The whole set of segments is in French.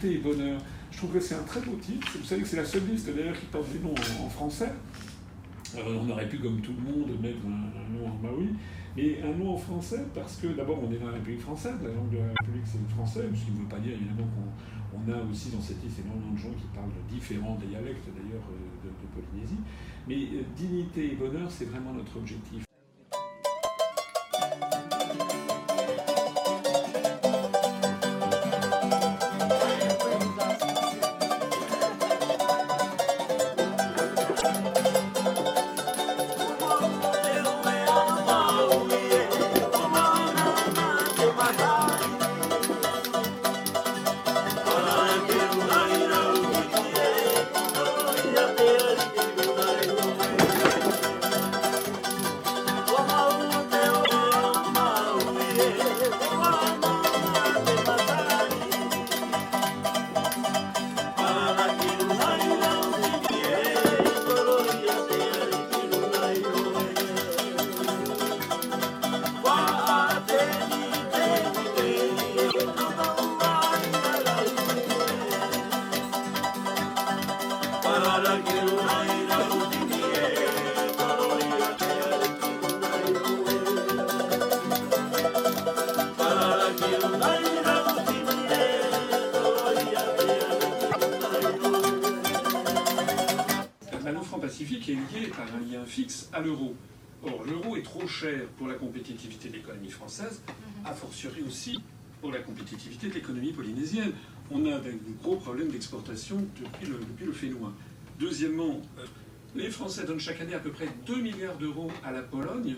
Dignité et bonheur. Je trouve que c'est un très beau titre. Vous savez que c'est la seule liste d'ailleurs qui porte des noms en, français. on aurait pu, comme tout le monde, mettre un, nom en maoui, mais un nom en français parce que d'abord on est dans la République française, la langue de la République c'est le français, ce qui ne veut pas dire évidemment qu'on a aussi dans cette liste énormément de gens qui parlent différents dialectes d'ailleurs euh, de, Polynésie. Mais euh, dignité et bonheur, c'est vraiment notre objectif. Pour la compétitivité de l'économie française, mhm. a fortiori aussi pour la compétitivité de l'économie polynésienne. On a des gros problèmes d'exportation depuis le, depuis le Fénois. Deuxièmement, euh, les Français donnent chaque année à peu près 2 milliards d'euros à la Pologne,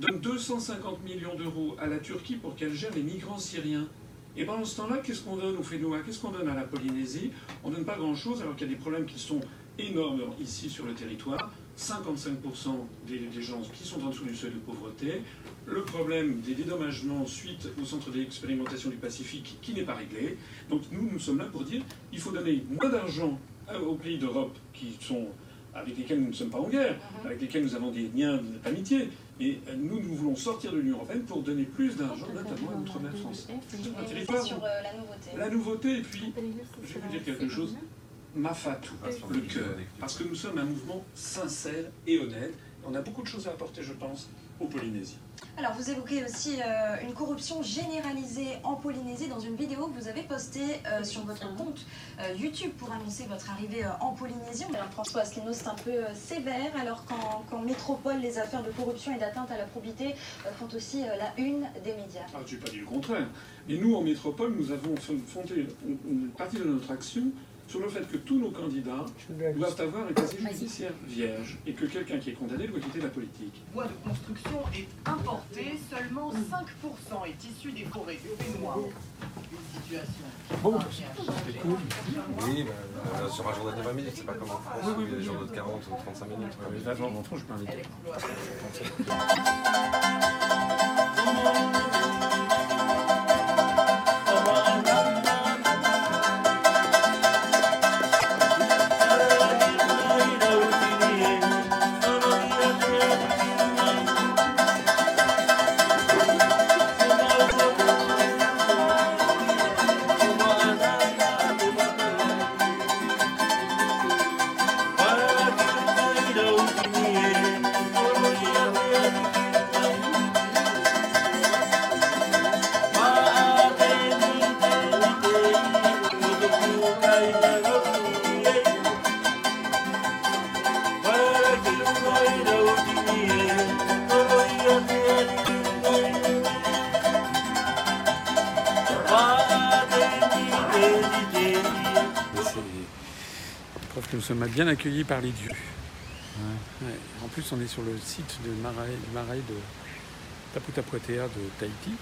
donnent 250 millions d'euros à la Turquie pour qu'elle gère les migrants syriens. Et pendant ce temps-là, qu'est-ce qu'on donne aux Fénois Qu'est-ce qu'on donne à la Polynésie? On ne donne pas grand-chose alors qu'il y a des problèmes qui sont énormes ici sur le territoire. 55% des, gens qui sont en dessous du seuil de pauvreté, le problème des dédommagements suite au centre d'expérimentation du Pacifique qui n'est pas réglé. Donc nous, nous sommes là pour dire qu'il faut donner moins d'argent aux pays d'Europe qui sont avec lesquels nous ne sommes pas en guerre, mhm. avec lesquels nous avons des liens d'amitié. Et nous, nous voulons sortir de l'Union européenne pour donner plus d'argent, notamment à notre mère France. Sur euh, la nouveauté. La nouveauté, et puis, je vais vous dire quelque chose Mafatou, le cœur, parce que nous sommes un mouvement sincère et honnête. On a beaucoup de choses à apporter, je pense, aux Polynésiens. Alors, vous évoquez aussi euh, une corruption généralisée en Polynésie dans une vidéo que vous avez postée euh, sur votre compte euh, YouTube pour annoncer votre arrivée en Polynésie. Alors, François Asselineau, c'est un peu sévère, alors qu'en métropole, les affaires de corruption et d'atteinte à la probité font aussi la une des médias. Ah, je n'ai pas dit le contraire. Mais nous, en métropole, nous avons fondé une partie de notre action sur le fait que tous nos candidats doivent avoir un casier judiciaire vierge et que quelqu'un qui est condamné doit quitter la politique. Bois de construction est importé, seulement 5% est issu des forêts fénois. Une situation. Bon, c'est cool. Oui, bah, euh, sur un journal de 20 minutes, c'est pas comme en France où il y a des journaux de 40 ou 35 minutes. mais là, en France, je peux sommes bien accueillis par les dieux. En plus, on est sur le site de marais, de Taputapuatea de Tahiti.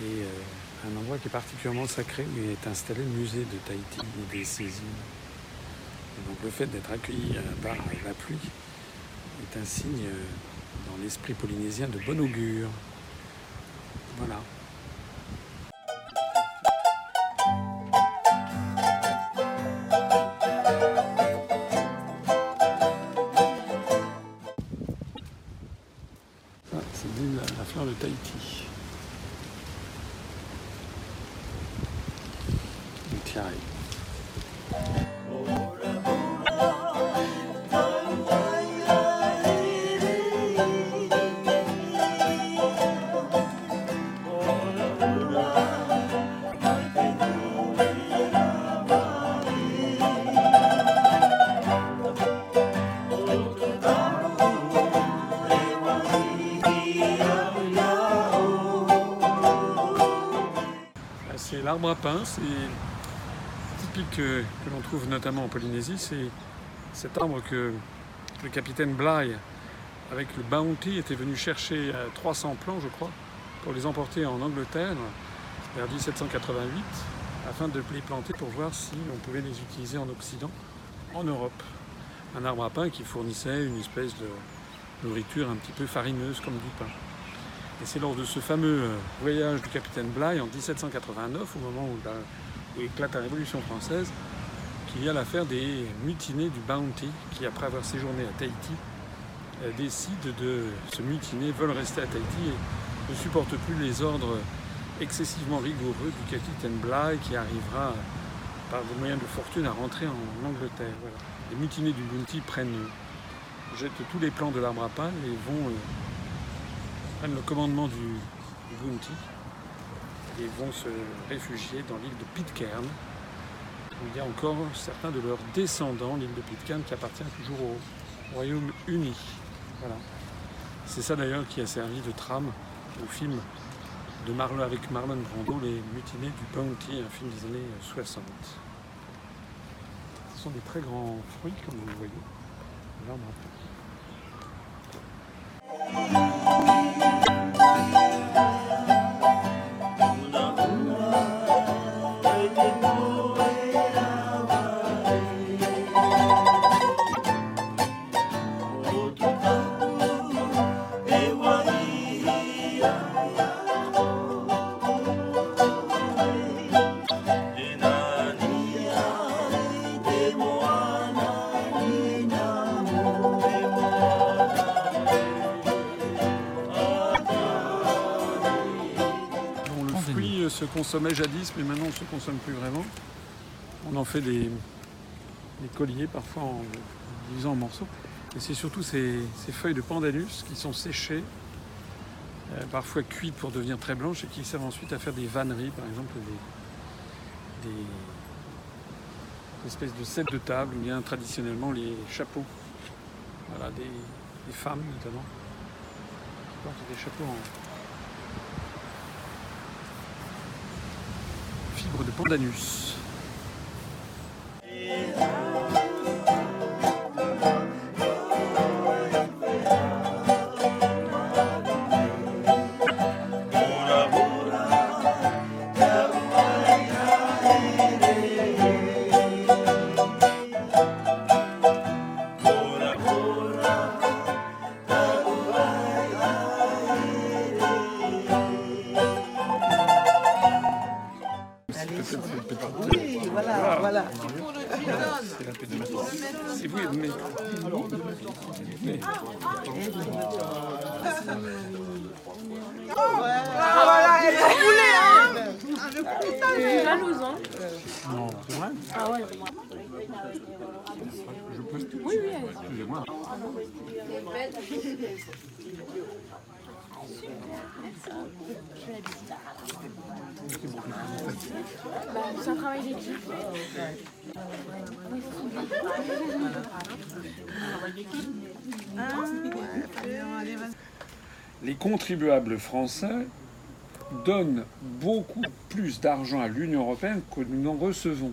Et euh, un endroit qui est particulièrement sacré où est installé le musée de Tahiti et des saisines. Et donc le fait d'être accueilli euh, par la pluie est un signe euh, dans l'esprit polynésien de bon augure. Voilà. Arrive. C'est c'est typique que, que l'on trouve notamment en Polynésie. C'est cet arbre que le capitaine Bligh, avec le Bounty, était venu chercher à 300 plants, je crois, pour les emporter en Angleterre vers 1788, afin de les planter pour voir si on pouvait les utiliser en Occident, en Europe. Un arbre à pain qui fournissait une espèce de nourriture un petit peu farineuse comme du pain. Et c'est lors de ce fameux euh, voyage du capitaine Bligh en 1789, au moment où, la- où éclate la Révolution française, qu'il y a l'affaire des mutinés du Bounty, qui après avoir séjourné à Tahiti, euh, décident de se mutiner, veulent rester à Tahiti et ne supportent plus les ordres excessivement rigoureux du capitaine Bligh qui arrivera par des moyens de fortune à rentrer en Angleterre. Les mutinés du Bounty prennent, euh, jettent tous les plans de l'arbre à pain et vont prennent le commandement du, du Bounty et vont se réfugier dans l'île de Pitcairn, il y a encore certains de leurs descendants, l'île de Pitcairn qui appartient toujours au Royaume-Uni. C'est ça d'ailleurs qui a servi de trame au film de Marlon avec Marlon Brando, Les mutinés du Bounty, un film des années 60. Ce sont des très grands fruits, comme vous le voyez. Consommait jadis, mais maintenant on ne se consomme plus vraiment. On en fait des, colliers, parfois en divisant en morceaux. Et c'est surtout ces, feuilles de pandanus qui sont séchées, euh, parfois cuites pour devenir très blanches et qui servent ensuite à faire des vanneries, par exemple des, espèces de sets de table, ou bien traditionnellement les chapeaux. Voilà, des, des femmes notamment, qui portent des chapeaux en, de pandanus. C'est vous, mais. mais- voilà, elle a voulu, hein jalouse, hein Non, c'est vrai Ah ouais. Je peux Oui, oui, allez. Excusez-moi. C'est un travail d'équipe. Les contribuables français donnent beaucoup plus d'argent à l'Union européenne que nous n'en recevons.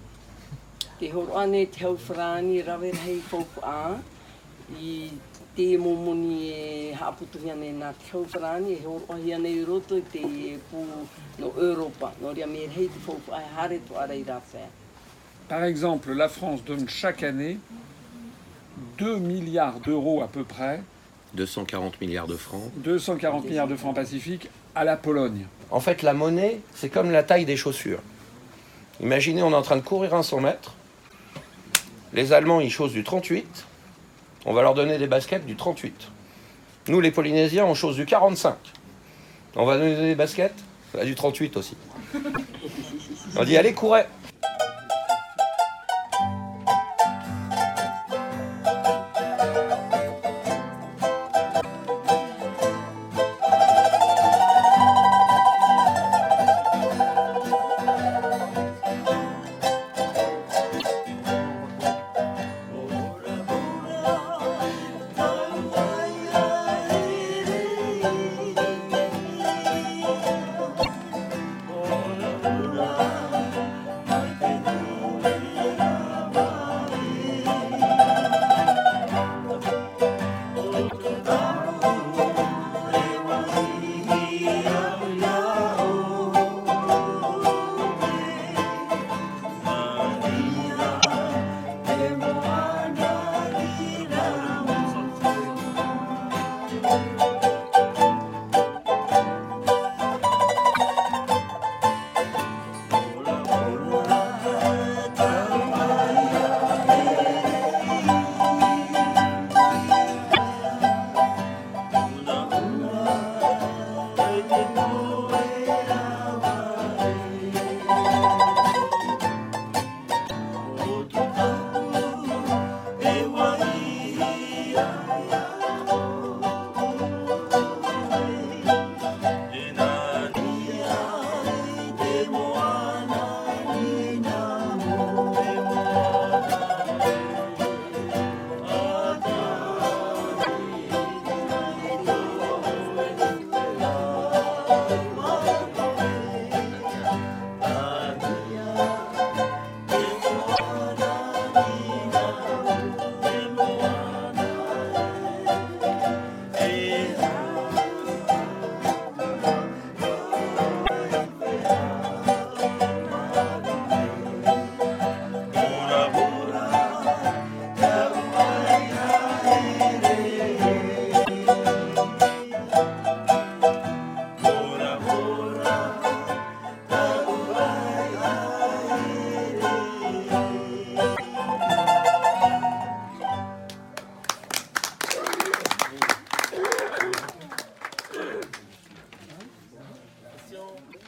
Te momoni e haaputuhi ane nā te e ane i roto i te pū no Europa. No me hei te hare. Par exemple, la France donne chaque année 2 milliards d'euros à peu près, 240 milliards de francs. 240 milliards de francs pacifiques, à la Pologne. En fait, la monnaie, c'est comme la taille des chaussures. Imaginez, on est en train de courir un 100 mètres. Les Allemands, ils chaussent du 38. On va leur donner des baskets du 38. Nous, les Polynésiens, on chausse du 45. On va donner des baskets bah, du 38 aussi. On dit, allez, courez